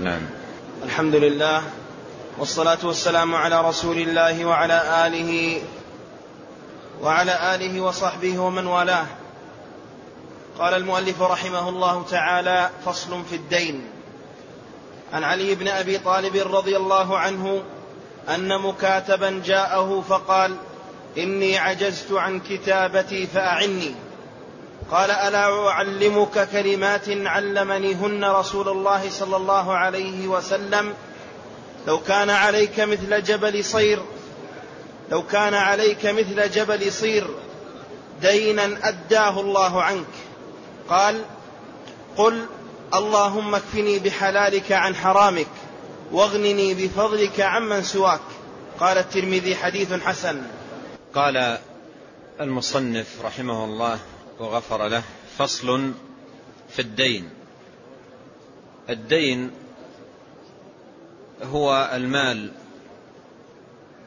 نعم. الحمد لله والصلاة والسلام على رسول الله وعلى آله وعلى آله وصحبه ومن والاه. قال المؤلف رحمه الله تعالى فصل في الدين. عن علي بن أبي طالب رضي الله عنه أن مكاتبا جاءه فقال إني عجزت عن كتابتي فأعني. قال ألا أعلمك كلمات علمنيهن رسول الله صلى الله عليه وسلم؟ لو كان عليك مثل جبل صير لو كان عليك مثل جبل صير دينا أداه الله عنك. قال قل اللهم اكفني بحلالك عن حرامك واغنني بفضلك عمن سواك. قال الترمذي حديث حسن. قال المصنف رحمه الله وغفر له فصل في الدين. الدين هو المال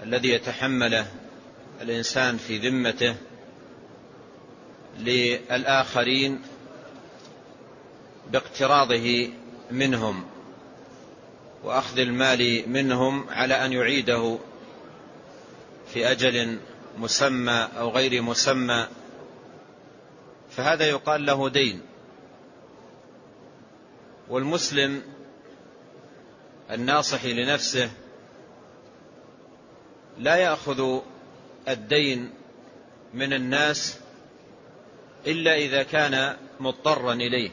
الذي يتحمله الإنسان في ذمته للآخرين باقتراضه منهم وأخذ المال منهم على أن يعيده في أجل مسمى أو غير مسمى فهذا يقال له دين. والمسلم الناصح لنفسه لا يأخذ الدين من الناس إلا إذا كان مضطرا إليه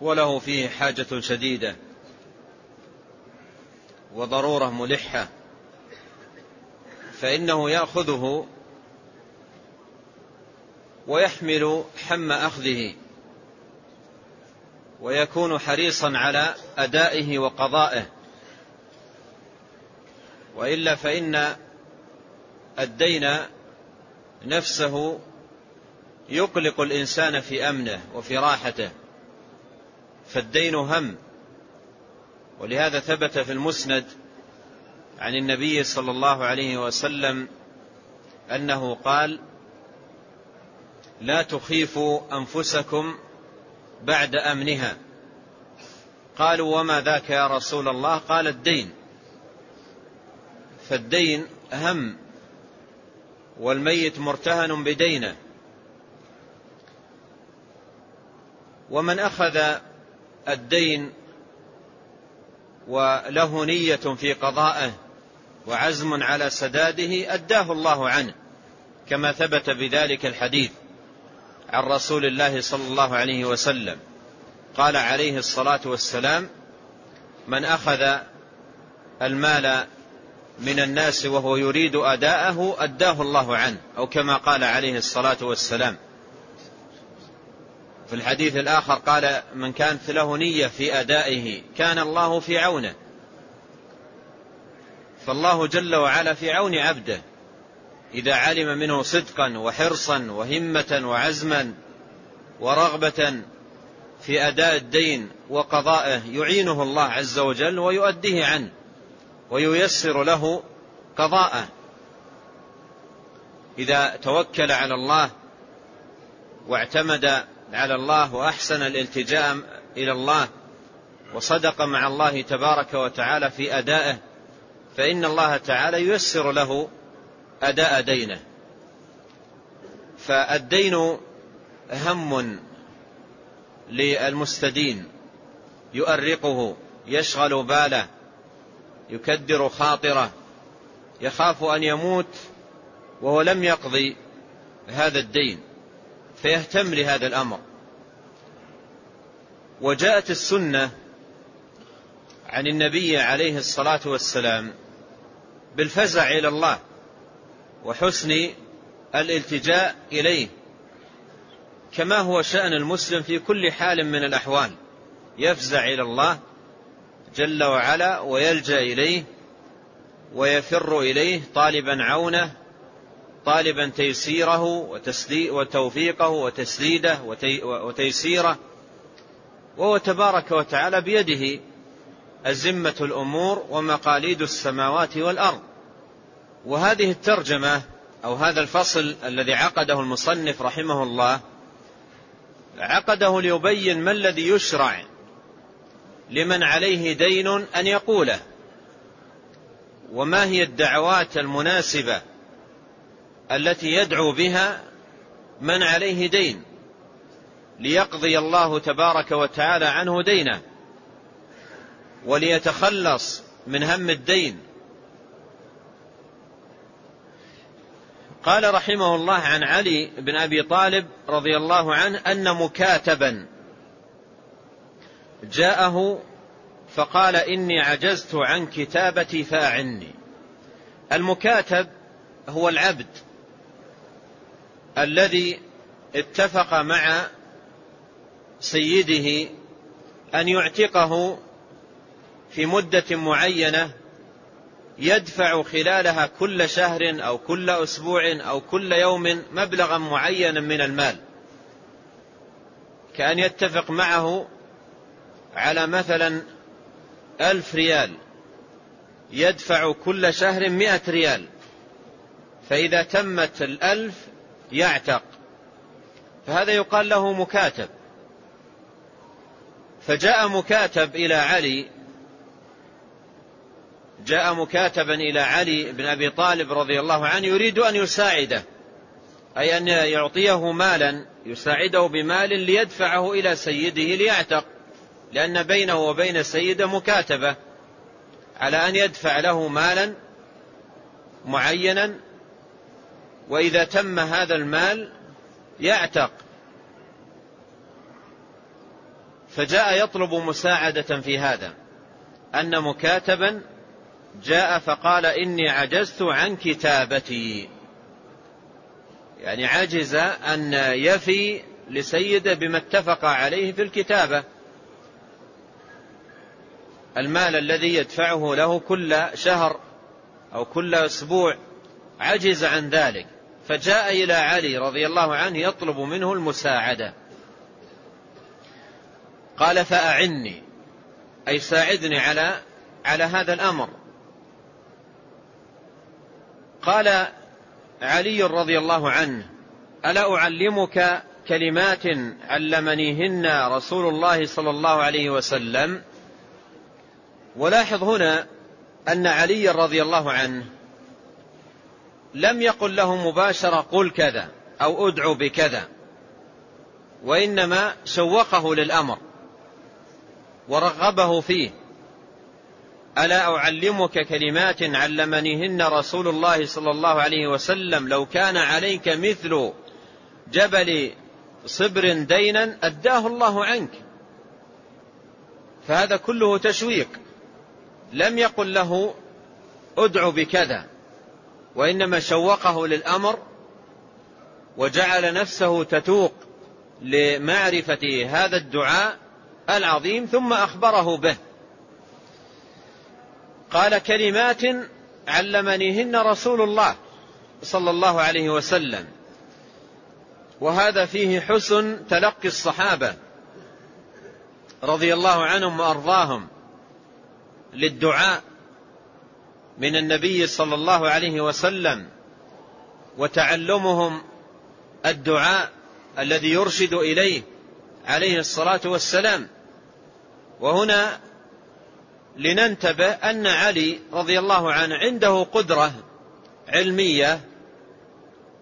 وله فيه حاجة شديدة وضرورة ملحة فإنه يأخذه ويحمل حم أخذه ويكون حريصا على أدائه وقضائه. وإلا فإن الدين نفسه يقلق الإنسان في أمنه وفي راحته فالدين هم. ولهذا ثبت في المسند عن النبي صلى الله عليه وسلم أنه قال لا تخيفوا أنفسكم بعد أمنها. قالوا وما ذاك يا رسول الله؟ قال الدين. فالدين هم والميت مرتهن بدينه. ومن أخذ الدين وله نية في قضائه وعزم على سداده أداه الله عنه كما ثبت بذلك الحديث. عن رسول الله صلى الله عليه وسلم. قال عليه الصلاة والسلام من أخذ المال من الناس وهو يريد أداءه أداه الله عنه. أو كما قال عليه الصلاة والسلام. في الحديث الآخر قال من كانت له نية في أدائه كان الله في عونه. فالله جل وعلا في عون عبده. إذا علم منه صدقا وحرصا وهمة وعزما ورغبة في أداء الدين وقضائه يعينه الله عز وجل ويؤديه عنه وييسر له قضاءه. إذا توكل على الله واعتمد على الله وأحسن الالتجاء إلى الله وصدق مع الله تبارك وتعالى في أدائه فإن الله تعالى ييسر له أداء دينه. فالدين هم للمستدين. يؤرقه يشغل باله يكدر خاطره. يخاف أن يموت وهو لم يقضي هذا الدين. فيهتم لهذا الأمر. وجاءت السنة عن النبي عليه الصلاة والسلام بالفزع إلى الله. وحسن الالتجاء إليه كما هو شأن المسلم في كل حال من الأحوال. يفزع إلى الله جل وعلا ويلجأ إليه ويفر إليه طالبا عونه طالبا تيسيره وتوفيقه وتسديده وتيسيره. وهو تبارك وتعالى بيده أزمة الأمور ومقاليد السماوات والأرض. وهذه الترجمة أو هذا الفصل الذي عقده المصنف رحمه الله عقده ليبين ما الذي يشرع لمن عليه دين أن يقوله وما هي الدعوات المناسبة التي يدعو بها من عليه دين ليقضي الله تبارك وتعالى عنه دينه وليتخلص من هم الدين. قال رحمه الله عن علي بن أبي طالب رضي الله عنه أن مكاتبا جاءه فقال إني عجزت عن كتابتي فأعني. المكاتب هو العبد الذي اتفق مع سيده أن يعتقه في مدة معينة يدفع خلالها كل شهر أو كل أسبوع أو كل يوم مبلغا معينا من المال. كأن يتفق معه على مثلا ألف ريال. يدفع كل شهر مئة ريال. فإذا تمت الألف يعتق. فهذا يقال له مكاتب. فجاء مكاتب إلى علي جاء مكاتبا إلى علي بن أبي طالب رضي الله عنه يريد أن يساعده أي أن يعطيه مالا يساعده بمال ليدفعه إلى سيده ليعتق لأن بينه وبين سيده مكاتبة على أن يدفع له مالا معينا وإذا تم هذا المال يعتق. فجاء يطلب مساعدة في هذا أن مكاتبا جاء فقال إني عجزت عن كتابتي. يعني عجز أن يفي لسيده بما اتفق عليه في الكتابة. المال الذي يدفعه له كل شهر أو كل أسبوع عجز عن ذلك. فجاء إلى علي رضي الله عنه يطلب منه المساعدة. قال فأعني أي ساعدني على على هذا الأمر. قال علي رضي الله عنه ألا أعلمك كلمات علمنيهن رسول الله صلى الله عليه وسلم؟ ولاحظ هنا أن علي رضي الله عنه لم يقل له مباشرة قل كذا أو ادعو بكذا وإنما شوقه للأمر ورغبه فيه. ألا أعلمك كلمات علمنيهن رسول الله صلى الله عليه وسلم لو كان عليك مثل جبل صبر دينا أداه الله عنك. فهذا كله تشويق. لم يقل له أدع بكذا وإنما شوقه للأمر وجعل نفسه تتوق لمعرفة هذا الدعاء العظيم ثم أخبره به. قال كلمات علمنيهن رسول الله صلى الله عليه وسلم. وهذا فيه حسن تلقي الصحابة رضي الله عنهم وأرضاهم للدعاء من النبي صلى الله عليه وسلم وتعلمهم الدعاء الذي يرشد إليه عليه الصلاة والسلام. وهنا لننتبه أن علي رضي الله عنه عنده قدرة علمية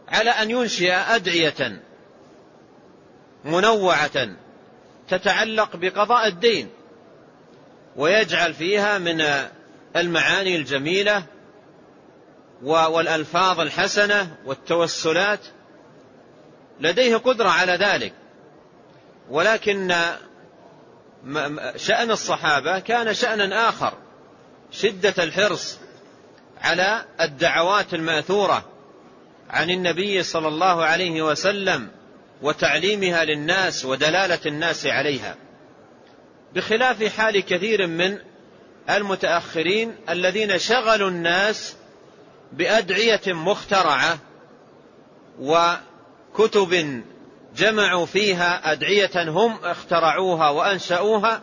على أن ينشئ أدعية منوعة تتعلق بقضاء الدين ويجعل فيها من المعاني الجميلة والألفاظ الحسنة والتوسلات. لديه قدرة على ذلك ولكن شأن الصحابة كان شأنا آخر شدة الحرص على الدعوات المأثورة عن النبي صلى الله عليه وسلم وتعليمها للناس ودلالة الناس عليها. بخلاف حال كثير من المتأخرين الذين شغلوا الناس بأدعية مخترعة وكتب جمعوا فيها أدعية هم اخترعوها وأنشأوها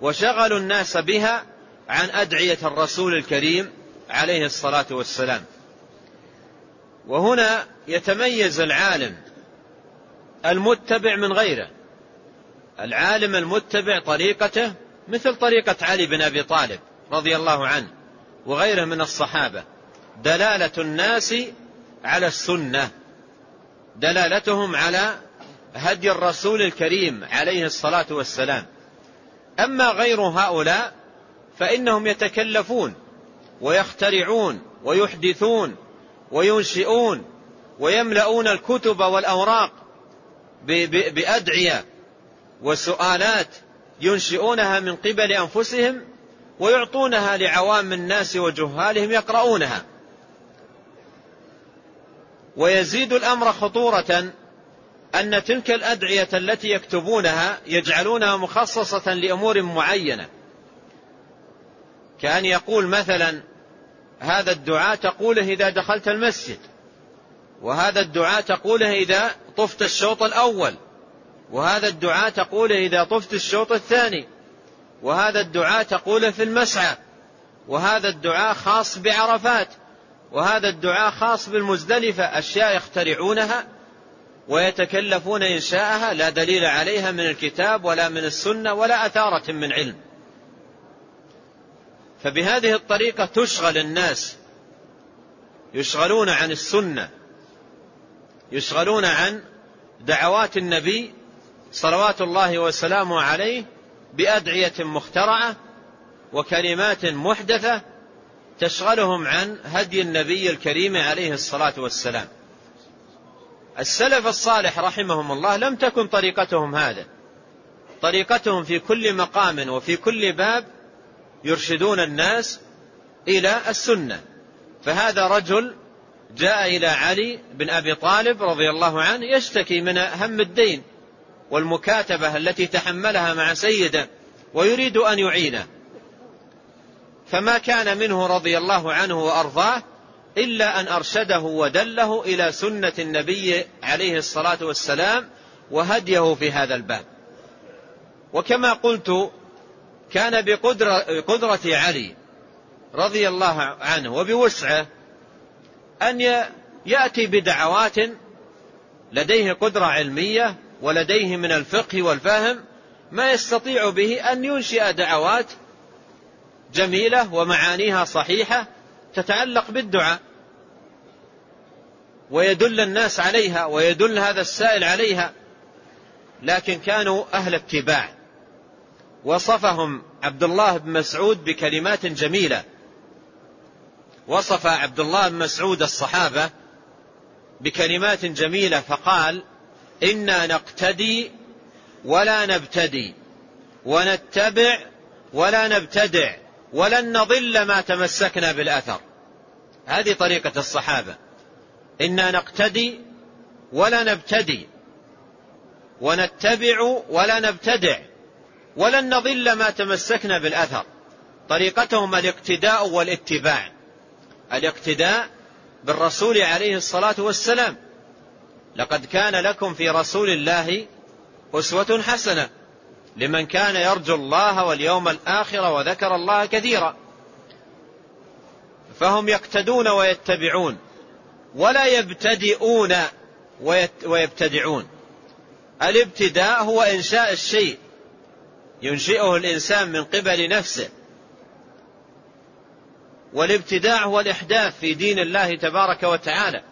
وشغلوا الناس بها عن أدعية الرسول الكريم عليه الصلاة والسلام. وهنا يتميز العالم المتبع من غيره. العالم المتبع طريقته مثل طريقة علي بن أبي طالب رضي الله عنه وغيره من الصحابة. دلالة الناس على السنة. دلالتهم على هدي الرسول الكريم عليه الصلاة والسلام. أما غير هؤلاء فإنهم يتكلفون ويخترعون ويحدثون وينشئون ويملؤون الكتب والأوراق بأدعية وسؤالات ينشئونها من قبل أنفسهم ويعطونها لعوام الناس وجهالهم يقرؤونها. ويزيد الأمر خطورة أن تلك الأدعية التي يكتبونها يجعلونها مخصصة لأمور معينة. كأن يقول مثلا هذا الدعاء تقوله إذا دخلت المسجد وهذا الدعاء تقوله إذا طفت الشوط الأول وهذا الدعاء تقوله إذا طفت الشوط الثاني وهذا الدعاء تقوله في المسعى وهذا الدعاء خاص بعرفات. وهذا الدعاء خاص بالمزدلفة. أشياء يخترعونها ويتكلفون إنشاءها لا دليل عليها من الكتاب ولا من السنة ولا أثارة من علم. فبهذه الطريقة تشغل الناس. يشغلون عن السنة. يشغلون عن دعوات النبي صلوات الله وسلامه عليه بأدعية مخترعة وكلمات محدثة تشغلهم عن هدي النبي الكريم عليه الصلاة والسلام. السلف الصالح رحمهم الله لم تكن طريقتهم هذا. طريقتهم في كل مقام وفي كل باب يرشدون الناس إلى السنة. فهذا رجل جاء إلى علي بن أبي طالب رضي الله عنه يشتكي من هم الدين والمكاتبة التي تحملها مع سيده ويريد أن يعينه. فما كان منه رضي الله عنه وأرضاه إلا أن أرشده ودله إلى سنة النبي عليه الصلاة والسلام وهديه في هذا الباب. وكما قلت كان بقدرة علي رضي الله عنه وبوسعه أن يأتي بدعوات لديه قدرة علمية ولديه من الفقه والفهم ما يستطيع به أن ينشئ دعوات جميلة ومعانيها صحيحة تتعلق بالدعاء. ويدل الناس عليها ويدل هذا السائل عليها. لكن كانوا أهل اتباع. وصفهم عبد الله بن مسعود بكلمات جميلة. وصف عبد الله بن مسعود الصحابة بكلمات جميلة فقال إنا نقتدي ولا نبتدي. ونتبع ولا نبتدع. ولن نضل ما تمسكنا بالأثر. هذه طريقة الصحابة. إنا نقتدي ولا نبتدي. ونتبع ولا نبتدع. ولن نضل ما تمسكنا بالأثر. طريقتهم الاقتداء والاتباع. الاقتداء بالرسول عليه الصلاة والسلام. لقد كان لكم في رسول الله أسوة حسنة. لمن كان يرجو الله واليوم الآخر وذكر الله كثيرا. فهم يقتدون ويتبعون ولا يبتدئون ويبتدعون. الابتداء هو إنشاء الشيء ينشئه الإنسان من قبل نفسه. والابتداع هو الإحداث في دين الله تبارك وتعالى.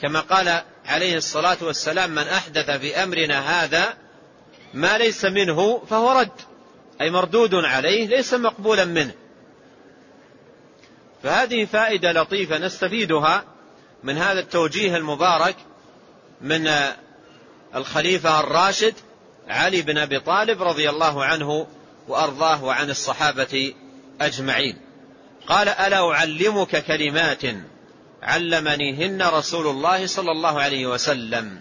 كما قال عليه الصلاة والسلام من أحدث في أمرنا هذا ما ليس منه فهو رد. أي مردود عليه ليس مقبولا منه. فهذه فائدة لطيفة نستفيدها من هذا التوجيه المبارك من الخليفة الراشد علي بن أبي طالب رضي الله عنه وأرضاه وعن الصحابة أجمعين. قال ألا أعلمك كلمات علمنيهن رسول الله صلى الله عليه وسلم؟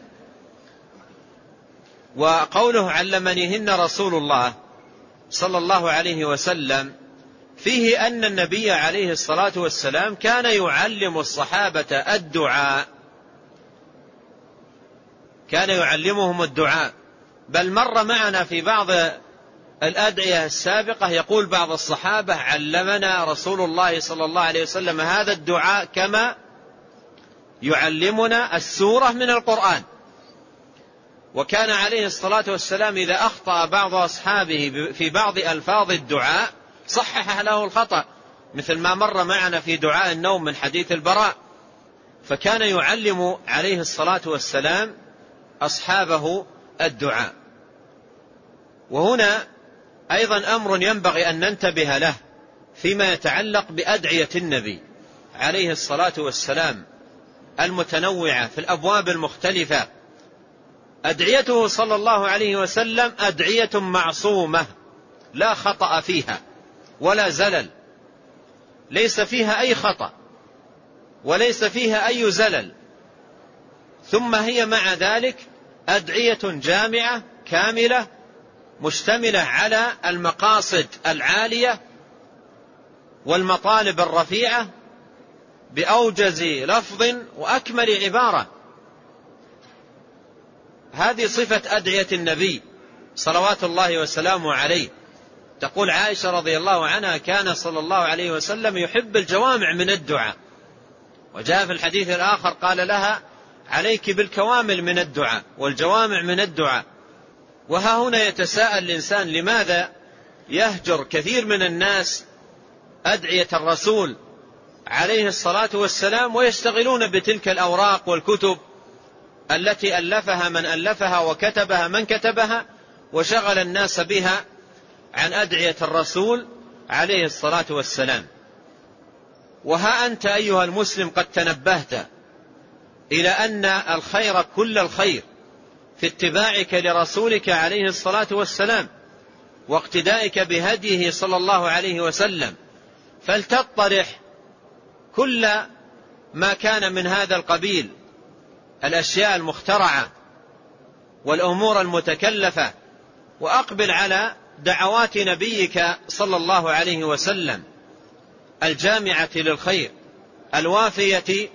وقوله علمنيهن رسول الله صلى الله عليه وسلم فيه أن النبي عليه الصلاة والسلام كان يعلم الصحابة الدعاء. كان يعلمهم الدعاء. بل مر معنا في بعض الأدعية السابقة يقول بعض الصحابة علمنا رسول الله صلى الله عليه وسلم هذا الدعاء كما يعلمنا السورة من القرآن. وكان عليه الصلاة والسلام إذا أخطأ بعض أصحابه في بعض ألفاظ الدعاء صحح له الخطأ مثل ما مر معنا في دعاء النوم من حديث البراء. فكان يعلم عليه الصلاة والسلام أصحابه الدعاء. وهنا أيضا أمر ينبغي أن ننتبه له فيما يتعلق بأدعية النبي عليه الصلاة والسلام المتنوعة في الأبواب المختلفة أدعيته صلى الله عليه وسلم أدعية معصومة لا خطأ فيها ولا زلل. ليس فيها أي خطأ وليس فيها أي زلل. ثم هي مع ذلك أدعية جامعة كاملة مشتملة على المقاصد العالية والمطالب الرفيعة بأوجز لفظ وأكمل عبارة. هذه صفة أدعية النبي صلوات الله وسلامه عليه. تقول عائشة رضي الله عنها كان صلى الله عليه وسلم يحب الجوامع من الدعاء. وجاء في الحديث الآخر قال لها عليك بالكوامل من الدعاء والجوامع من الدعاء. وها هنا يتساءل الإنسان لماذا يهجر كثير من الناس أدعية الرسول عليه الصلاة والسلام ويشتغلون بتلك الأوراق والكتب التي ألفها من ألفها وكتبها من كتبها وشغل الناس بها عن أدعية الرسول عليه الصلاة والسلام. وها أنت أيها المسلم قد تنبهت إلى أن الخير كل الخير في اتباعك لرسولك عليه الصلاة والسلام واقتدائك بهديه صلى الله عليه وسلم. فلتطرح كل ما كان من هذا القبيل الأشياء المخترعة والأمور المتكلفة وأقبل على دعوات نبيك صلى الله عليه وسلم الجامعة للخير الوافية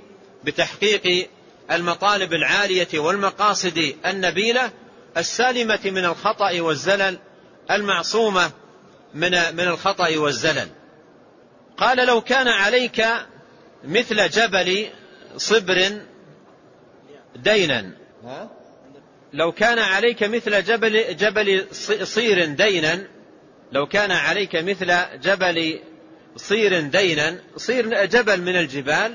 بتحقيق المطالب العالية والمقاصد النبيلة السالمة من الخطأ والزلل المعصومة من من الخطأ والزلل. قال لو كان عليك مثل جبل صبر دينا. لو كان عليك مثل جبل جبل صير دينا. لو كان عليك مثل جبل صير دينا. صير جبل من الجبال.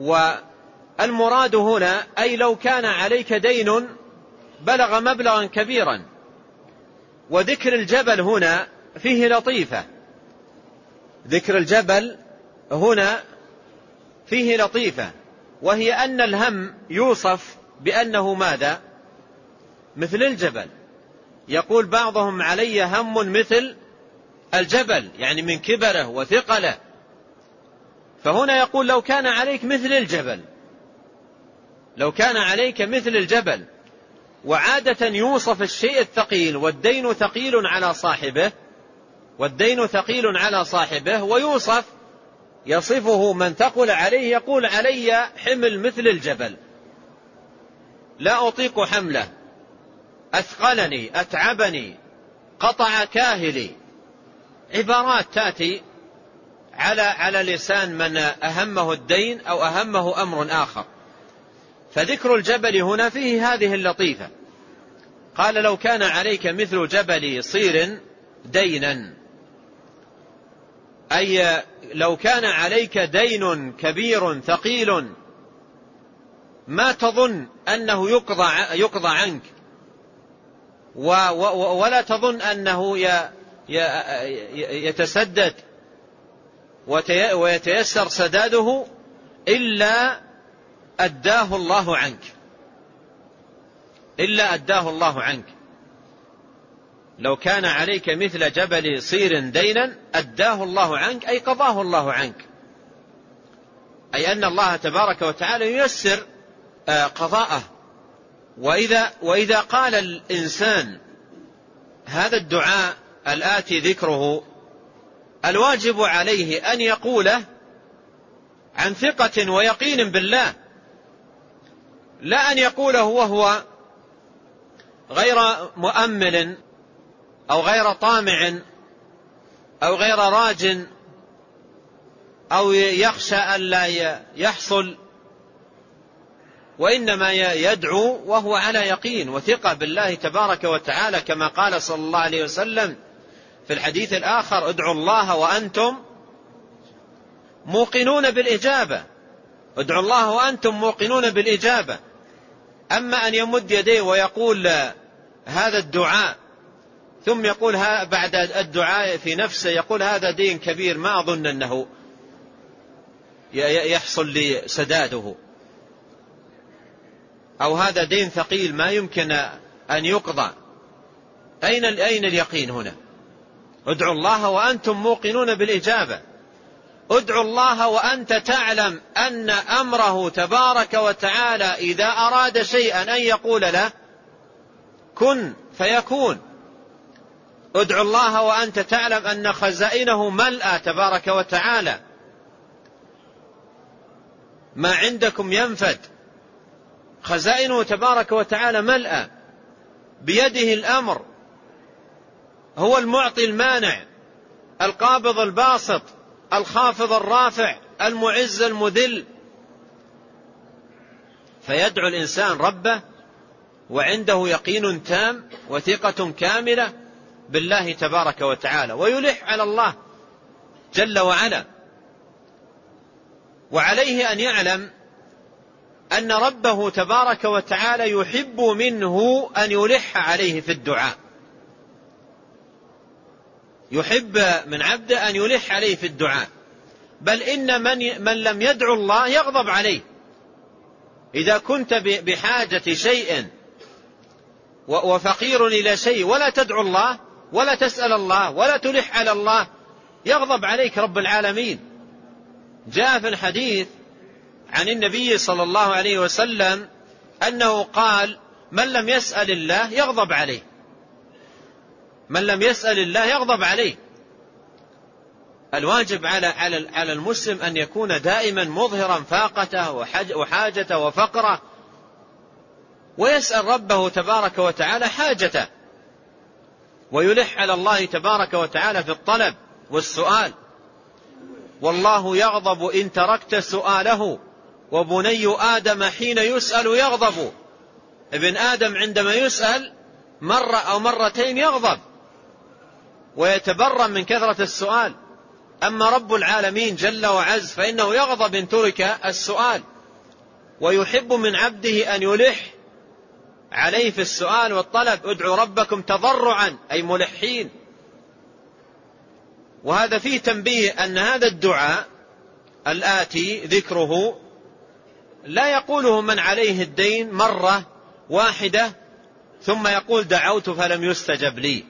والمراد هنا أي لو كان عليك دين بلغ مبلغا كبيرا. وذكر الجبل هنا فيه لطيفة. ذكر الجبل هنا فيه لطيفة. وهي أن الهم يوصف بأنه ماذا؟ مثل الجبل. يقول بعضهم علي هم مثل الجبل يعني من كبره وثقله. فهنا يقول لو كان عليك مثل الجبل. لو كان عليك مثل الجبل. وعادة يوصف الشيء الثقيل والدين ثقيل على صاحبه والدين ثقيل على صاحبه ويوصف يصفه من ثقل عليه يقول علي حمل مثل الجبل. لا أطيق حمله. أثقلني أتعبني قطع كاهلي. عبارات تأتي على على لسان من أهمه الدين أو أهمه أمر آخر. فذكر الجبل هنا فيه هذه اللطيفة. قال لو كان عليك مثل جبل صير دينا. أي لو كان عليك دين كبير ثقيل ما تظن أنه يقضى, يقضى عنك. ولا تظن أنه يتسدد ويتيسر سداده إلا أداه الله عنك. إلا أداه الله عنك. لو كان عليك مثل جبل صير دينا أداه الله عنك أي قضاه الله عنك. أي أن الله تبارك وتعالى ييسر آه، قضاءه. وإذا, وإذا قال الإنسان هذا الدعاء الآتي ذكره الواجب عليه أن يقوله عن ثقة ويقين بالله. لا أن يقوله وهو غير مؤمل أو غير طامع أو غير راج أو يخشى ألا يحصل وإنما يدعو وهو على يقين وثقة بالله تبارك وتعالى كما قال صلى الله عليه وسلم في الحديث الآخر ادعوا الله وأنتم موقنون بالإجابة. ادعوا الله وأنتم موقنون بالإجابة. أما أن يمد يديه ويقول هذا الدعاء ثم يقول بعد الدعاء في نفسه يقول هذا دين كبير ما أظن أنه يحصل لي سداده أو هذا دين ثقيل ما يمكن أن يقضى. أين أين اليقين هنا؟ ادعوا الله وأنتم موقنون بالإجابة. ادعوا الله وأنت تعلم أن أمره تبارك وتعالى إذا أراد شيئا أن يقول له كن فيكون. ادعوا الله وأنت تعلم أن خزائنه ملأى تبارك وتعالى. ما عندكم ينفد. خزائنه تبارك وتعالى ملأى بيده الأمر. هو المعطي المانع. القابض الباسط. الخافض الرافع. المعز المذل. فيدعو الإنسان ربه وعنده يقين تام وثقة كاملة بالله تبارك وتعالى ويلح على الله جل وعلا. وعليه أن يعلم أن ربه تبارك وتعالى يحب منه أن يلح عليه في الدعاء. يحب من عبده أن يلح عليه في الدعاء. بل إن من, من لم يدعو الله يغضب عليه. إذا كنت بحاجة شيء وفقير إلى شيء ولا تدعو الله ولا تسأل الله ولا تلح على الله يغضب عليك رب العالمين. جاء في الحديث عن النبي صلى الله عليه وسلم أنه قال من لم يسأل الله يغضب عليه. من لم يسأل الله يغضب عليه. الواجب على على على المسلم أن يكون دائما مظهرا فاقته وحاجته وفقره ويسأل ربه تبارك وتعالى حاجته. ويلح على الله تبارك وتعالى في الطلب والسؤال. والله يغضب إن تركت سؤاله وبني آدم حين يسأل يغضب. ابن آدم عندما يسأل مرة أو مرتين يغضب ويتبرم من كثرة السؤال. أما رب العالمين جل وعز فإنه يغضب إن ترك السؤال ويحب من عبده أن يلح عليه في السؤال والطلب ادعوا ربكم تضرعا أي ملحين. وهذا فيه تنبيه أن هذا الدعاء الآتي ذكره لا يقوله من عليه الدين مرة واحدة ثم يقول دعوت فلم يستجب لي.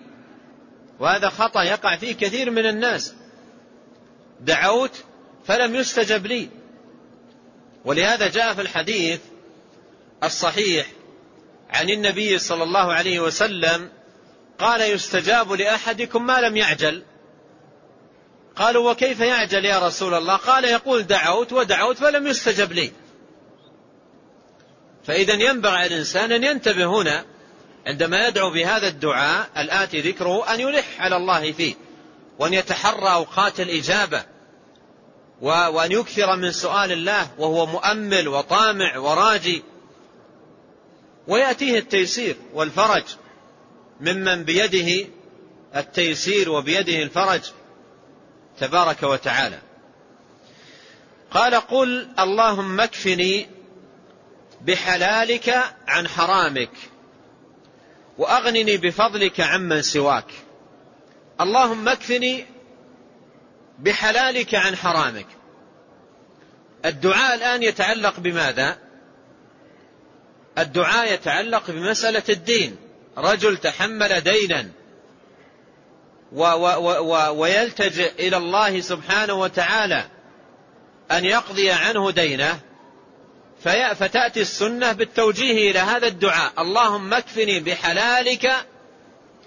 وهذا خطأ يقع فيه كثير من الناس. دعوت فلم يستجب لي. ولهذا جاء في الحديث الصحيح عن النبي صلى الله عليه وسلم قال يستجاب لأحدكم ما لم يعجل. قالوا وكيف يعجل يا رسول الله؟ قال يقول دعوت ودعوت فلم يستجب لي. فإذا ينبغي الإنسان أن ينتبه هنا عندما يدعو بهذا الدعاء الآتي ذكره أن يلح على الله فيه وأن يتحرى أوقات الإجابة وأن يكثر من سؤال الله وهو مؤمل وطامع وراجي. ويأتيه التيسير والفرج ممن بيده التيسير وبيده الفرج تبارك وتعالى. قال قل اللهم اكفني بحلالك عن حرامك وأغنني بفضلك عمن سواك. اللهم اكفني بحلالك عن حرامك. الدعاء الآن يتعلق بماذا؟ الدعاء يتعلق بمسألة الدين. رجل تحمل دينا و و و ويلتجئ إلى الله سبحانه وتعالى أن يقضي عنه دينه فتأتي السنة بالتوجيه إلى هذا الدعاء. اللهم اكفني بحلالك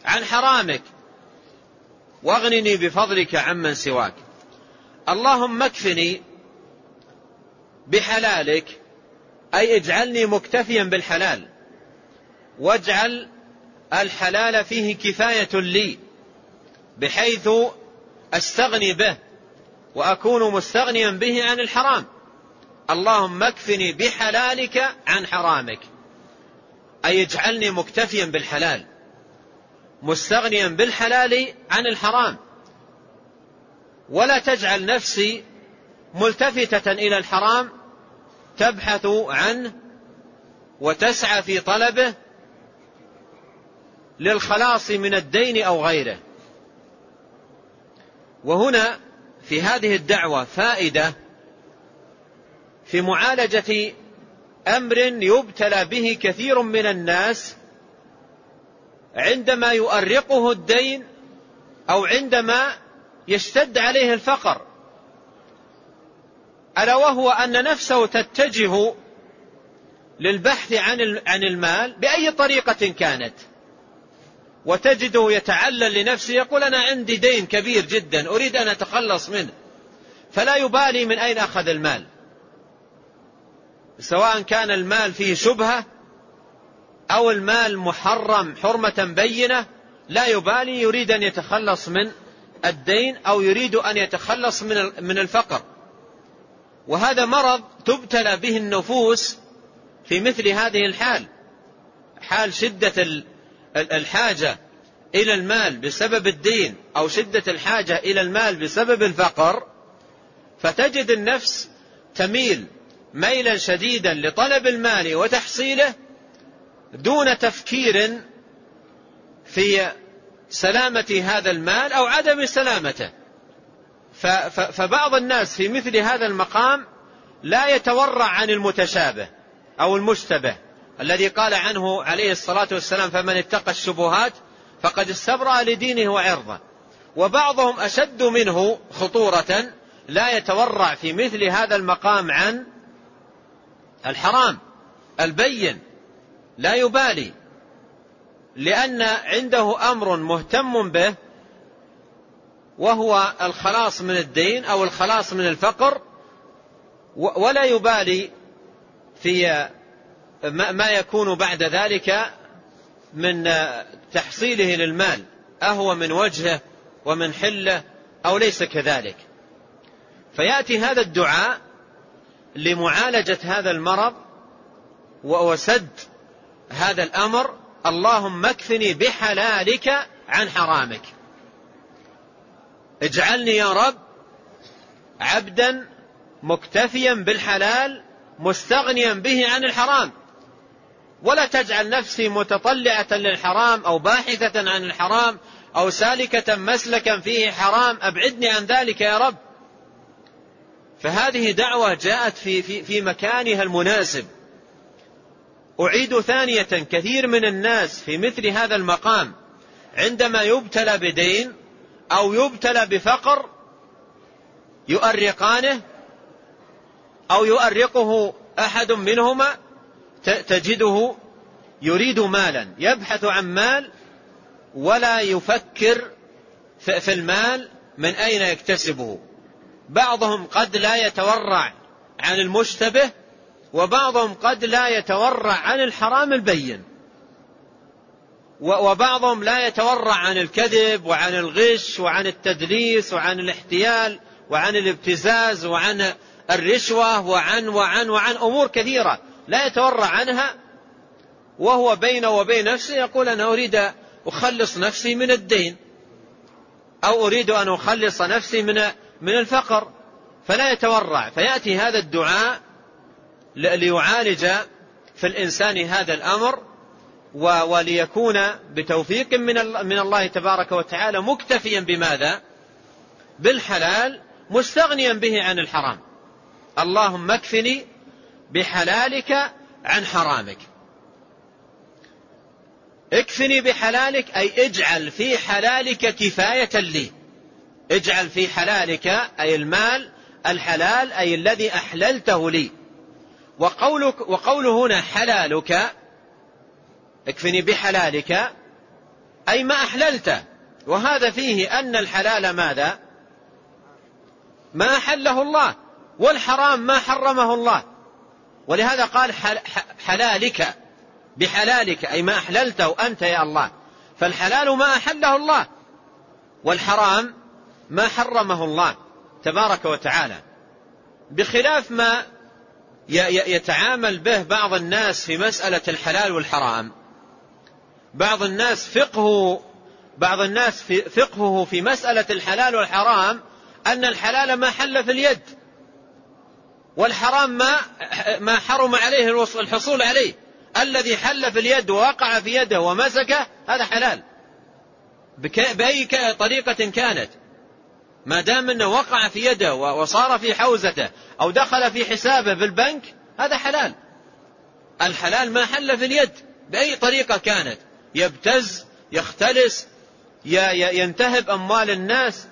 عن حرامك واغنني بفضلك عمن سواك. اللهم اكفني بحلالك أي اجعلني مكتفيا بالحلال. واجعل الحلال فيه كفاية لي بحيث أستغني به وأكون مستغنيا به عن الحرام. اللهم اكفني بحلالك عن حرامك. أي اجعلني مكتفيا بالحلال مستغنيا بالحلال عن الحرام. ولا تجعل نفسي ملتفتة إلى الحرام تبحث عنه وتسعى في طلبه للخلاص من الدين أو غيره. وهنا في هذه الدعوة فائدة في معالجة أمر يبتلى به كثير من الناس عندما يؤرقه الدين أو عندما يشتد عليه الفقر. ألا وهو أن نفسه تتجه للبحث عن عن المال بأي طريقة كانت. وتجده يتعلل لنفسه يقول أنا عندي دين كبير جدا أريد أن أتخلص منه فلا يبالي من أين أخذ المال. سواء كان المال فيه شبهة أو المال محرم حرمة بينة لا يبالي يريد أن يتخلص من الدين أو يريد أن يتخلص من الفقر. وهذا مرض تبتلى به النفوس في مثل هذه الحال. حال شدة الحاجة إلى المال بسبب الدين أو شدة الحاجة إلى المال بسبب الفقر. فتجد النفس تميل ميلا شديدا لطلب المال وتحصيله دون تفكير في سلامة هذا المال أو عدم سلامته. فبعض الناس في مثل هذا المقام لا يتورع عن المتشابه أو المشتبه الذي قال عنه عليه الصلاة والسلام فمن اتقى الشبهات فقد استبرأ لدينه وعرضه. وبعضهم أشد منه خطورة لا يتورع في مثل هذا المقام عن الحرام البين لا يبالي لأن عنده أمر مهتم به وهو الخلاص من الدين أو الخلاص من الفقر ولا يبالي في ما يكون بعد ذلك من تحصيله للمال أهو من وجهه ومن حله أو ليس كذلك. فيأتي هذا الدعاء لمعالجة هذا المرض وسد هذا الأمر اللهم اكفني بحلالك عن حرامك. اجعلني يا رب عبدا مكتفيا بالحلال مستغنيا به عن الحرام. ولا تجعل نفسي متطلعة للحرام أو باحثة عن الحرام أو سالكة مسلكا فيه حرام. أبعدني عن ذلك يا رب. فهذه دعوة جاءت في, في, في مكانها المناسب. أعيد ثانية كثير من الناس في مثل هذا المقام عندما يبتلى بدين أو يبتلى بفقر يؤرقانه أو يؤرقه أحد منهما تجده يريد مالا. يبحث عن مال ولا يفكر في المال من أين يكتسبه. بعضهم قد لا يتورع عن المشتبه وبعضهم قد لا يتورع عن الحرام البين. وبعضهم لا يتورع عن الكذب وعن الغش وعن التدليس وعن الاحتيال وعن الابتزاز وعن الرشوة وعن وعن وعن أمور كثيرة لا يتورع عنها وهو بينه وبين نفسه يقول أنا أريد أخلص نفسي من الدين أو أريد أن أخلص نفسي من من الفقر فلا يتورع فيأتي هذا الدعاء ليعالج في الإنسان هذا الأمر وليكون بتوفيق من من الله تبارك وتعالى مكتفيا بماذا؟ بالحلال مستغنيا به عن الحرام. اللهم اكفني بحلالك عن حرامك. اكفني بحلالك أي اجعل في حلالك كفاية لي. اجعل في حلالك أي المال الحلال أي الذي أحللته لي. وقولك وقوله هنا حلالك اكفني بحلالك أي ما أحللته. وهذا فيه أن الحلال ماذا؟ ما أحله الله والحرام ما حرمه الله. ولهذا قال حلالك بحلالك أي ما أحللته أنت يا الله. فالحلال ما أحله الله والحرام ما حرمه الله تبارك وتعالى. بخلاف ما يتعامل به بعض الناس في مسألة الحلال والحرام بعض الناس فقهه بعض الناس في فقهه في مسألة الحلال والحرام أن الحلال ما حل في اليد والحرام ما ما حرم عليه الحصول عليه. الذي حل في اليد ووقع في يده ومسكه هذا حلال. بأي طريقة كانت. ما دام إنه وقع في يده وصار في حوزته أو دخل في حسابه في البنك هذا حلال. الحلال ما حل في اليد بأي طريقة كانت. يبتز يختلس ينتهب أموال الناس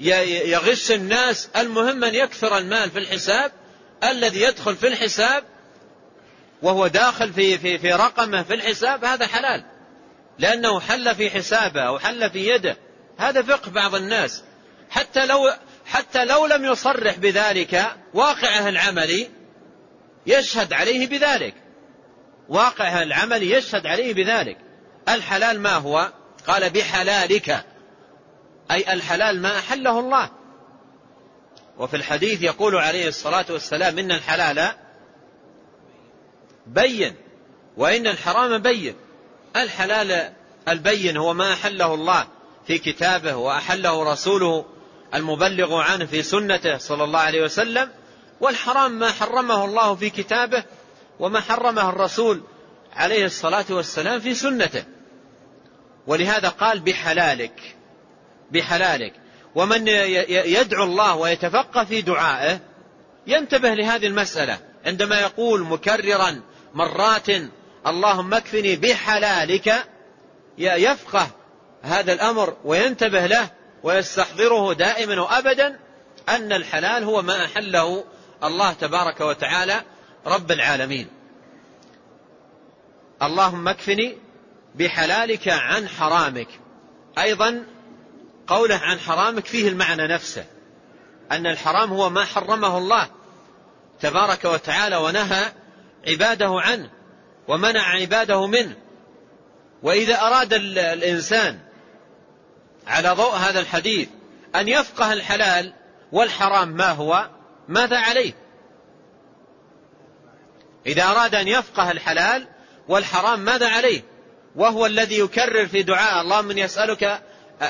يغش الناس. المهم ان يكثر المال في الحساب الذي يدخل في الحساب وهو داخل في في في رقمه في الحساب هذا حلال. لأنه حل في حسابه أو حل في يده. هذا فقه بعض الناس. حتى لو حتى لو لم يصرح بذلك واقعه العملي يشهد عليه بذلك. واقعه العملي يشهد عليه بذلك. الحلال ما هو؟ قال بحلالك. أي الحلال ما أحله الله. وفي الحديث يقول عليه الصلاة والسلام إن الحلال بين وإن الحرام بين. الحلال البين هو ما أحله الله في كتابه وأحله رسوله المبلغ عنه في سنته صلى الله عليه وسلم والحرام ما حرمه الله في كتابه وما حرمه الرسول عليه الصلاة والسلام في سنته. ولهذا قال بحلالك بحلالك. ومن يدعو الله ويتفقه في دعائه ينتبه لهذه المسألة. عندما يقول مكررا مرات اللهم اكفني بحلالك يفقه هذا الأمر وينتبه له ويستحضره دائما وأبدا أن الحلال هو ما أحله الله تبارك وتعالى رب العالمين. اللهم اكفني بحلالك عن حرامك. أيضا قوله عن حرامك فيه المعنى نفسه. أن الحرام هو ما حرمه الله تبارك وتعالى ونهى عباده عنه ومنع عباده منه. وإذا أراد الإنسان على ضوء هذا الحديث أن يفقه الحلال والحرام ما هو؟ ماذا عليه؟ إذا أراد أن يفقه الحلال والحرام ماذا عليه؟ وهو الذي يكرر في دعاء اللهم من يسألك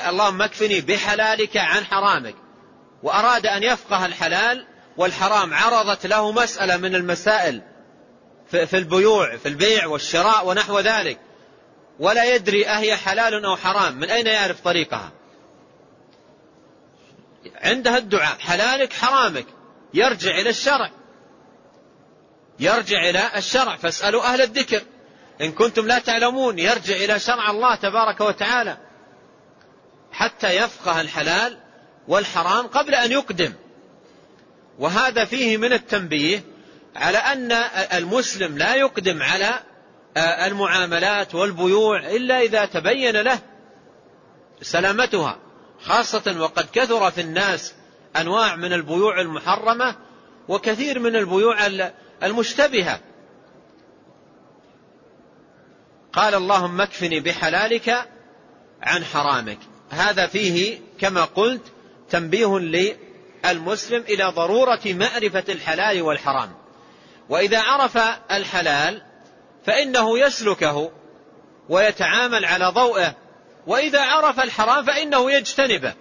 اللهم اكفني بحلالك عن حرامك. وأراد أن يفقه الحلال والحرام عرضت له مسألة من المسائل في البيوع في البيع والشراء ونحو ذلك. ولا يدري أهي حلال أو حرام من أين يعرف طريقها؟ عندها الدعاء حلالك حرامك يرجع إلى الشرع. يرجع إلى الشرع. فاسألوا أهل الذكر. إن كنتم لا تعلمون يرجع إلى شرع الله تبارك وتعالى. حتى يفقه الحلال والحرام قبل أن يقدم. وهذا فيه من التنبيه على أن المسلم لا يقدم على المعاملات والبيوع إلا إذا تبين له سلامتها. خاصة وقد كثر في الناس أنواع من البيوع المحرمة وكثير من البيوع المشتبهة. قال اللهم اكفني بحلالك عن حرامك. هذا فيه كما قلت تنبيه للمسلم إلى ضرورة معرفة الحلال والحرام. وإذا عرف الحلال فإنه يسلكه ويتعامل على ضوءه وإذا عرف الحرام فإنه يجتنبه.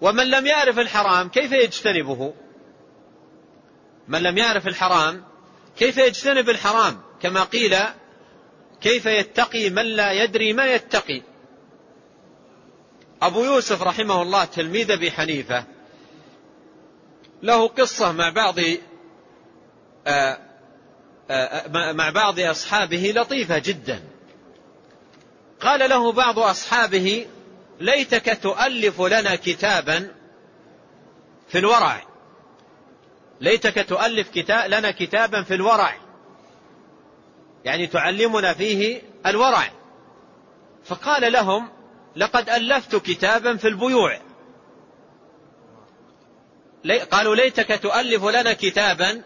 ومن لم يعرف الحرام كيف يجتنبه؟ من لم يعرف الحرام كيف يجتنب الحرام؟ كما قيل كيف يتقي من لا يدري ما يتقي؟ أبو يوسف رحمه الله تلميذ أبي حنيفة له قصة مع بعض آه، آه، مع بعض أصحابه لطيفة جدا. قال له بعض أصحابه ليتك تؤلف لنا كتابا في الورع. ليتك تؤلف كتاب لنا كتابا في الورع. يعني تعلمنا فيه الورع. فقال لهم لقد ألفت كتابا في البيوع. قالوا ليتك تؤلف لنا كتابا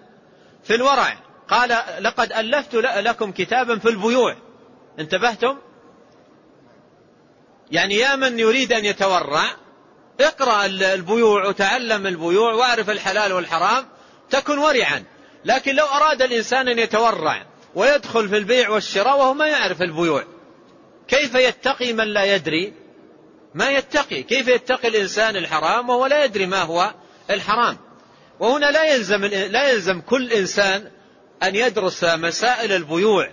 في الورع. قال لقد ألفت لكم كتابا في البيوع. انتبهتم؟ يعني يا من يريد أن يتورع اقرأ البيوع وتعلم البيوع واعرف الحلال والحرام تكن ورعا. لكن لو أراد الإنسان أن يتورع ويدخل في البيع والشراء وهو ما يعرف البيوع كيف يتقي من لا يدري؟ ما يتقي. كيف يتقي الإنسان الحرام وهو لا يدري ما هو الحرام؟ وهنا لا يلزم لا يلزم كل إنسان أن يدرس مسائل البيوع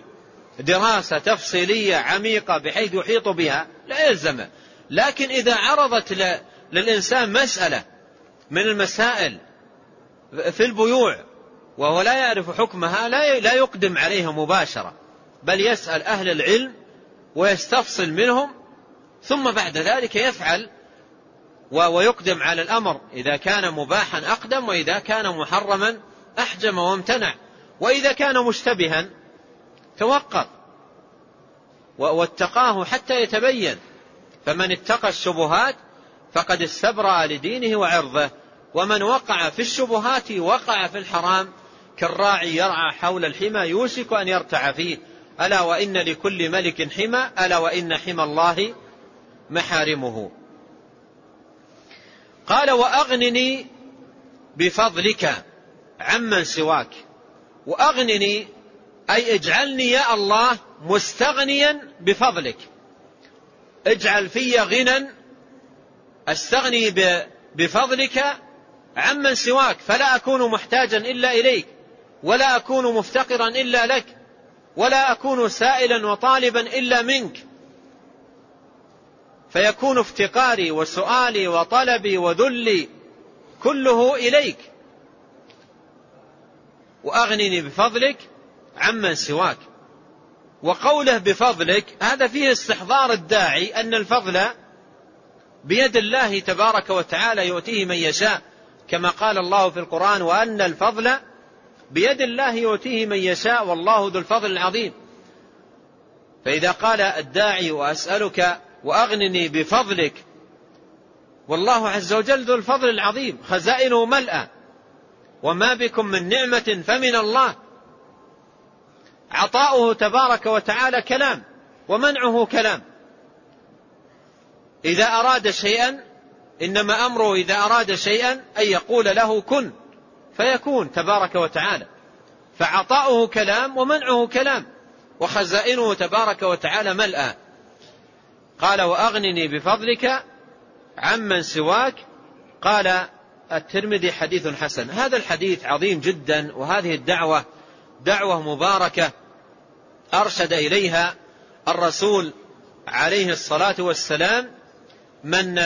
دراسة تفصيلية عميقة بحيث يحيط بها. لا يلزمه لكن إذا عرضت للإنسان مسألة من المسائل في البيوع وهو لا يعرف حكمها لا يقدم عليها مباشرة بل يسأل أهل العلم ويستفصل منهم ثم بعد ذلك يفعل ويقدم على الأمر إذا كان مباحا أقدم وإذا كان محرما أحجم وامتنع وإذا كان مشتبها توقف واتقاه حتى يتبين فمن اتقى الشبهات فقد استبرأ لدينه وعرضه. ومن وقع في الشبهات وقع في الحرام كالراعي يرعى حول الحمى يوشك أن يرتع فيه. ألا وإن لكل ملك حمى ألا وإن حمى الله محارمه. قال وأغنني بفضلك عمن سواك. وأغنني أي اجعلني يا الله مستغنيا بفضلك. اجعل في غنى أستغني بفضلك عمن سواك فلا أكون محتاجا إلا إليك ولا أكون مفتقرا إلا لك ولا أكون سائلا وطالبا إلا منك. فيكون افتقاري وسؤالي وطلبي وذلي كله إليك. وأغنني بفضلك عمن سواك. وقوله بفضلك هذا فيه استحضار الداعي أن الفضل بيد الله تبارك وتعالى يؤتيه من يشاء. كما قال الله في القرآن وأن الفضل بيد الله يؤتيه من يشاء والله ذو الفضل العظيم. فإذا قال الداعي وأسألك وأغنني بفضلك والله عز وجل ذو الفضل العظيم خزائنه ملأى وما بكم من نعمة فمن الله. عطاؤه تبارك وتعالى كلام ومنعه كلام. إذا أراد شيئا إنما أمره إذا أراد شيئا أن يقول له كن فيكون تبارك وتعالى. فعطاؤه كلام ومنعه كلام وخزائنه تبارك وتعالى ملأى قال وأغنني بفضلك عمن سواك. قال الترمذي حديث حسن. هذا الحديث عظيم جدا وهذه الدعوة دعوة مباركة أرشد إليها الرسول عليه الصلاة والسلام من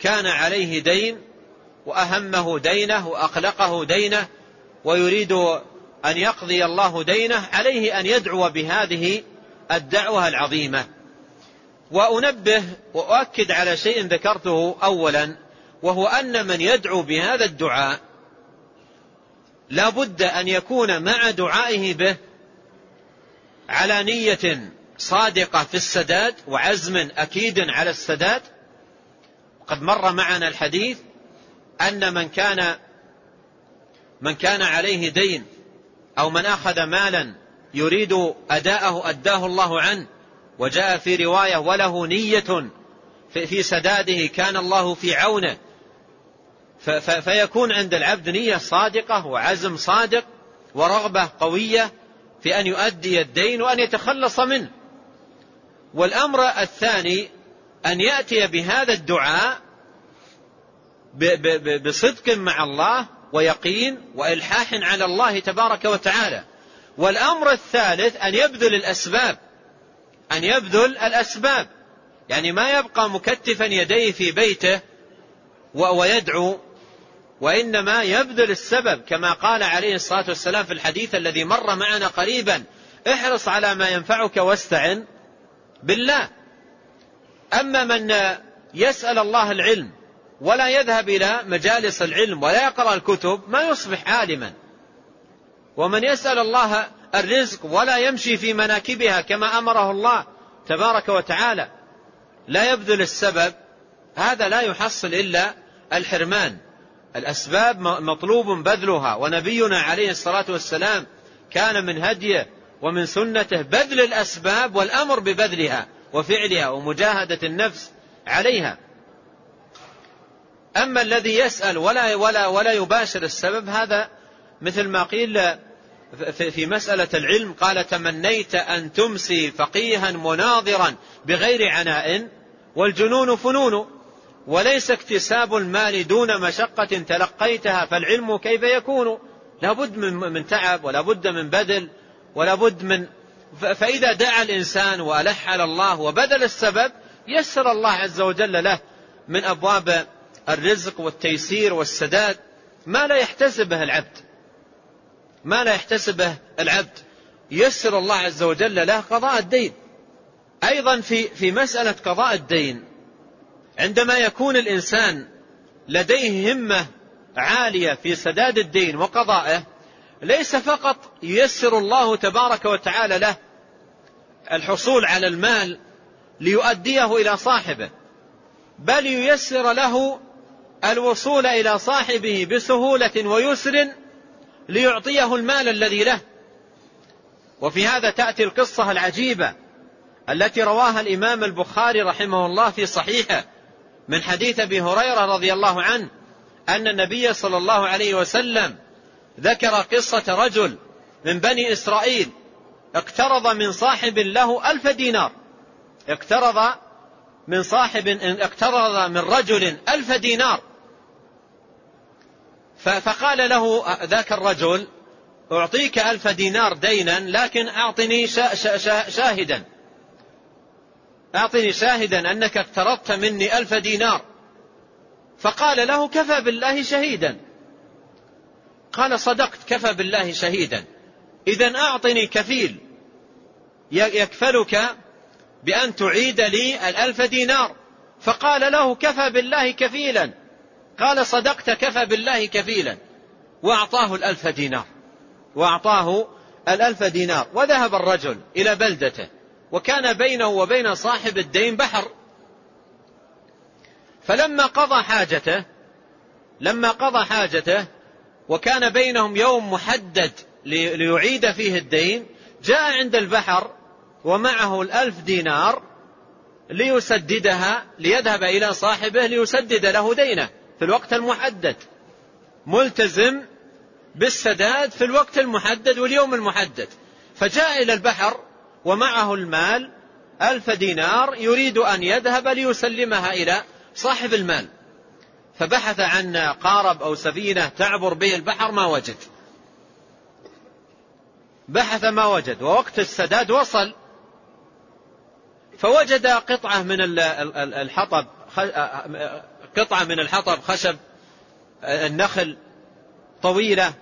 كان عليه دين وأهمه دينه وأقلقه دينه ويريد أن يقضي الله دينه عليه أن يدعو بهذه الدعوة العظيمة. وأنبه وأؤكد على شيء ذكرته أولا وهو أن من يدعو بهذا الدعاء لا بد أن يكون مع دعائه به على نية صادقة في السداد وعزم أكيد على السداد قد مر معنا الحديث أن من كان من كان عليه دين أو من أخذ مالا يريد أداءه أداه الله عنه وجاء في رواية وله نية في سداده كان الله في عونه. فيكون عند العبد نية صادقة وعزم صادق ورغبة قوية في أن يؤدي الدين وأن يتخلص منه. والأمر الثاني أن يأتي بهذا الدعاء بصدق مع الله ويقين وإلحاح على الله تبارك وتعالى. والأمر الثالث أن يبذل الأسباب. أن يبذل الأسباب. يعني ما يبقى مكتفا يديه في بيته ويدعو وإنما يبذل السبب. كما قال عليه الصلاة والسلام في الحديث الذي مر معنا قريبا احرص على ما ينفعك واستعن بالله. أما من يسأل الله العلم ولا يذهب إلى مجالس العلم ولا يقرأ الكتب ما يصبح عالما. ومن يسأل الله الرزق ولا يمشي في مناكبها كما أمره الله تبارك وتعالى لا يبذل السبب هذا لا يحصل إلا الحرمان. الأسباب مطلوب بذلها ونبينا عليه الصلاة والسلام كان من هديه ومن سنته بذل الأسباب والأمر ببذلها. وفعلها ومجاهدة النفس عليها. أما الذي يسأل ولا, ولا, ولا يباشر السبب هذا مثل ما قيل في مسألة العلم قال تمنيت أن تمسي فقيها مناظرا بغير عناء والجنون فنون وليس اكتساب المال دون مشقة تلقيتها فالعلم كيف يكون؟ لا بد من, تعب ولا بد من بذل ولا بد من فإذا دعا الإنسان وألح على الله وبذل السبب يسر الله عز وجل له من أبواب الرزق والتيسير والسداد. ما لا يحتسبه العبد. ما لا يحتسبه العبد. يسر الله عز وجل له قضاء الدين. أيضا في في مسألة قضاء الدين عندما يكون الإنسان لديه همة عالية في سداد الدين وقضائه ليس فقط ييسر الله تبارك وتعالى له الحصول على المال ليؤديه إلى صاحبه بل ييسر له الوصول إلى صاحبه بسهولة ويسر ليعطيه المال الذي له. وفي هذا تأتي القصة العجيبة التي رواها الإمام البخاري رحمه الله في صحيحه من حديث أبي هريرة رضي الله عنه أن النبي صلى الله عليه وسلم ذكر قصة رجل من بني إسرائيل اقترض من صاحب له ألف دينار. اقترض من صاحب اقترض من رجل ألف دينار. فقال له ذاك الرجل أعطيك ألف دينار دينا لكن أعطني شاهدا. أعطني شاهدا أنك اقترضت مني ألف دينار. فقال له كفى بالله شهيدا. قال صدقت كفى بالله شهيدا. إذا أعطني كفيل. يكفلك بأن تعيد لي الألف دينار. فقال له كفى بالله كفيلا. قال صدقت كفى بالله كفيلا. وأعطاه الألف دينار. وأعطاه الألف دينار. وذهب الرجل إلى بلدته. وكان بينه وبين صاحب الدين بحر. فلما قضى حاجته لما قضى حاجته وكان بينهم يوم محدد ليعيد فيه الدين جاء عند البحر ومعه الألف دينار ليسددها ليذهب إلى صاحبه ليسدد له دينه في الوقت المحدد. ملتزم بالسداد في الوقت المحدد واليوم المحدد. فجاء إلى البحر ومعه المال ألف دينار يريد أن يذهب ليسلمها إلى صاحب المال. فبحث عن قارب أو سفينة تعبر به البحر ما وجد. بحث ما وجد ووقت السداد وصل فوجد قطعة من الحطب قطعة من الحطب خشب النخل طويلة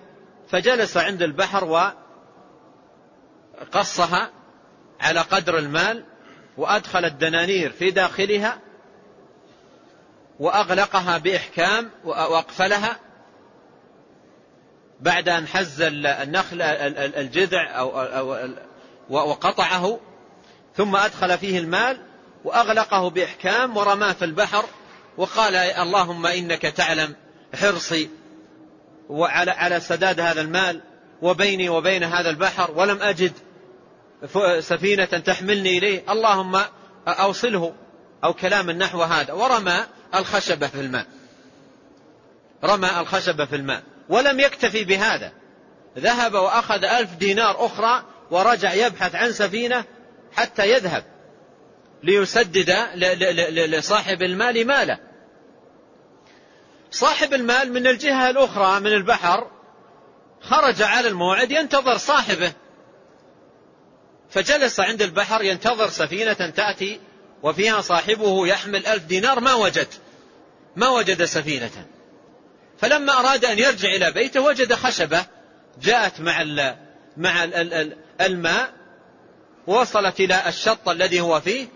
فجلس عند البحر وقصها على قدر المال وأدخل الدنانير في داخلها وأغلقها بإحكام وأقفلها بعد أن حز النخل الجذع أو, أو وقطعه ثم أدخل فيه المال وأغلقه بإحكام ورماه في البحر وقال اللهم إنك تعلم حرصي وعلى على سداد هذا المال وبيني وبين هذا البحر ولم أجد سفينة تحملني إليه. اللهم أوصله أو كلام نحو هذا. ورمى الخشبة في الماء. رمى الخشبة في الماء. ولم يكتفي بهذا. ذهب وأخذ ألف دينار أخرى ورجع يبحث عن سفينة حتى يذهب ليسدد لصاحب المال ماله. صاحب المال من الجهة الأخرى من البحر خرج على الموعد ينتظر صاحبه. فجلس عند البحر ينتظر سفينة تأتي وفيها صاحبه يحمل ألف دينار. ما وجد ما وجد سفينة. فلما أراد أن يرجع إلى بيته وجد خشبة جاءت مع مع الماء وصلت إلى الشط الذي هو فيه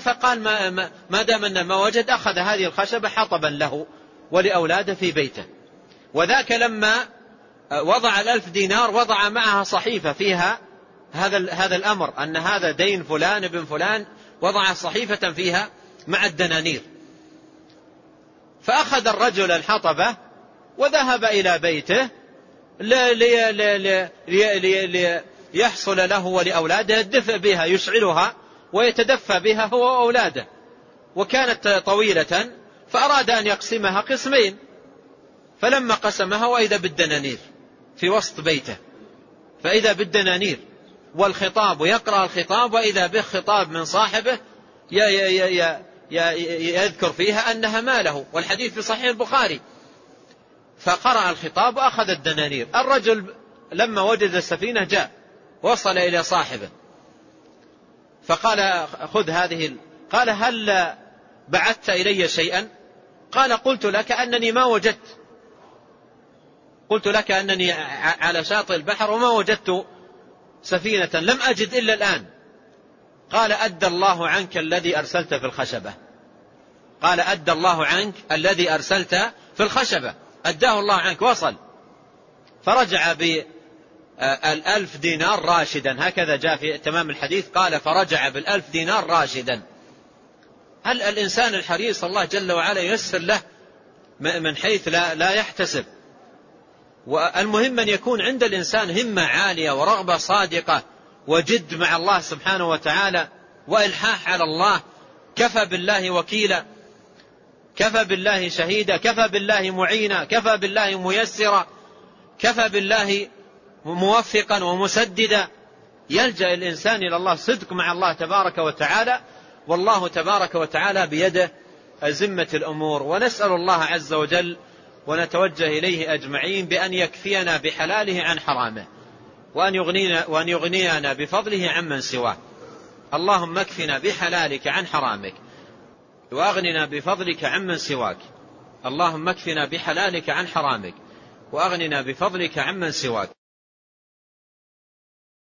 فقال ما, ما دام أن ما وجد أخذ هذه الخشبة حطبا له ولأولاده في بيته. وذاك لما وضع الألف دينار وضع معها صحيفة فيها هذا هذا الأمر أن هذا دين فلان ابن فلان وضع صحيفة فيها مع الدنانير. فأخذ الرجل الحطبة وذهب إلى بيته ليحصل له ولأولاده الدفء بها يشعلها ويتدفى بها هو وأولاده. وكانت طويلة فأراد أن يقسمها قسمين. فلما قسمها وإذا بالدنانير في وسط بيته. فإذا بالدنانير والخطاب ويقرأ الخطاب وإذا به خطاب من صاحبه يذكر فيها أنها ماله. والحديث في صحيح البخاري. فقرأ الخطاب وأخذ الدنانير. الرجل لما وجد السفينة جاء. وصل إلى صاحبه. فقال خذ هذه قال هل بعثت إلي شيئا؟ قال قلت لك أنني ما وجدت. قلت لك أنني على شاطئ البحر وما وجدت سفينة لم أجد إلا الآن. قال أدى الله عنك الذي أرسلت في الخشبة. قال أدى الله عنك الذي أرسلت في الخشبة. أداه الله عنك وصل. فرجع بالألف دينار راشدا. هكذا جاء في تمام الحديث. قال فرجع بالألف دينار راشدا. هل الإنسان الحريص الله جل وعلا ييسر له من حيث لا, لا يحتسب؟ والمهم أن يكون عند الإنسان همة عالية ورغبة صادقة وجد مع الله سبحانه وتعالى وإلحاح على الله. كفى بالله وكيلا. كفى بالله شهيدا. كفى بالله معينا. كفى بالله ميسرا. كفى بالله موفقا ومسددا يلجأ الإنسان إلى الله صدق مع الله تبارك وتعالى والله تبارك وتعالى بيده أزمة الأمور. ونسأل الله عز وجل ونتوجه إليه أجمعين بأن يكفينا بحلاله عن حرامه وأن يغنينا, وأن يغنينا بفضله عمن سواه. اللهم اكفنا بحلالك عن حرامك وأغننا بفضلك عمن سواك. اللهم اكفنا بحلالك عن حرامك وأغننا بفضلك عمن سواك.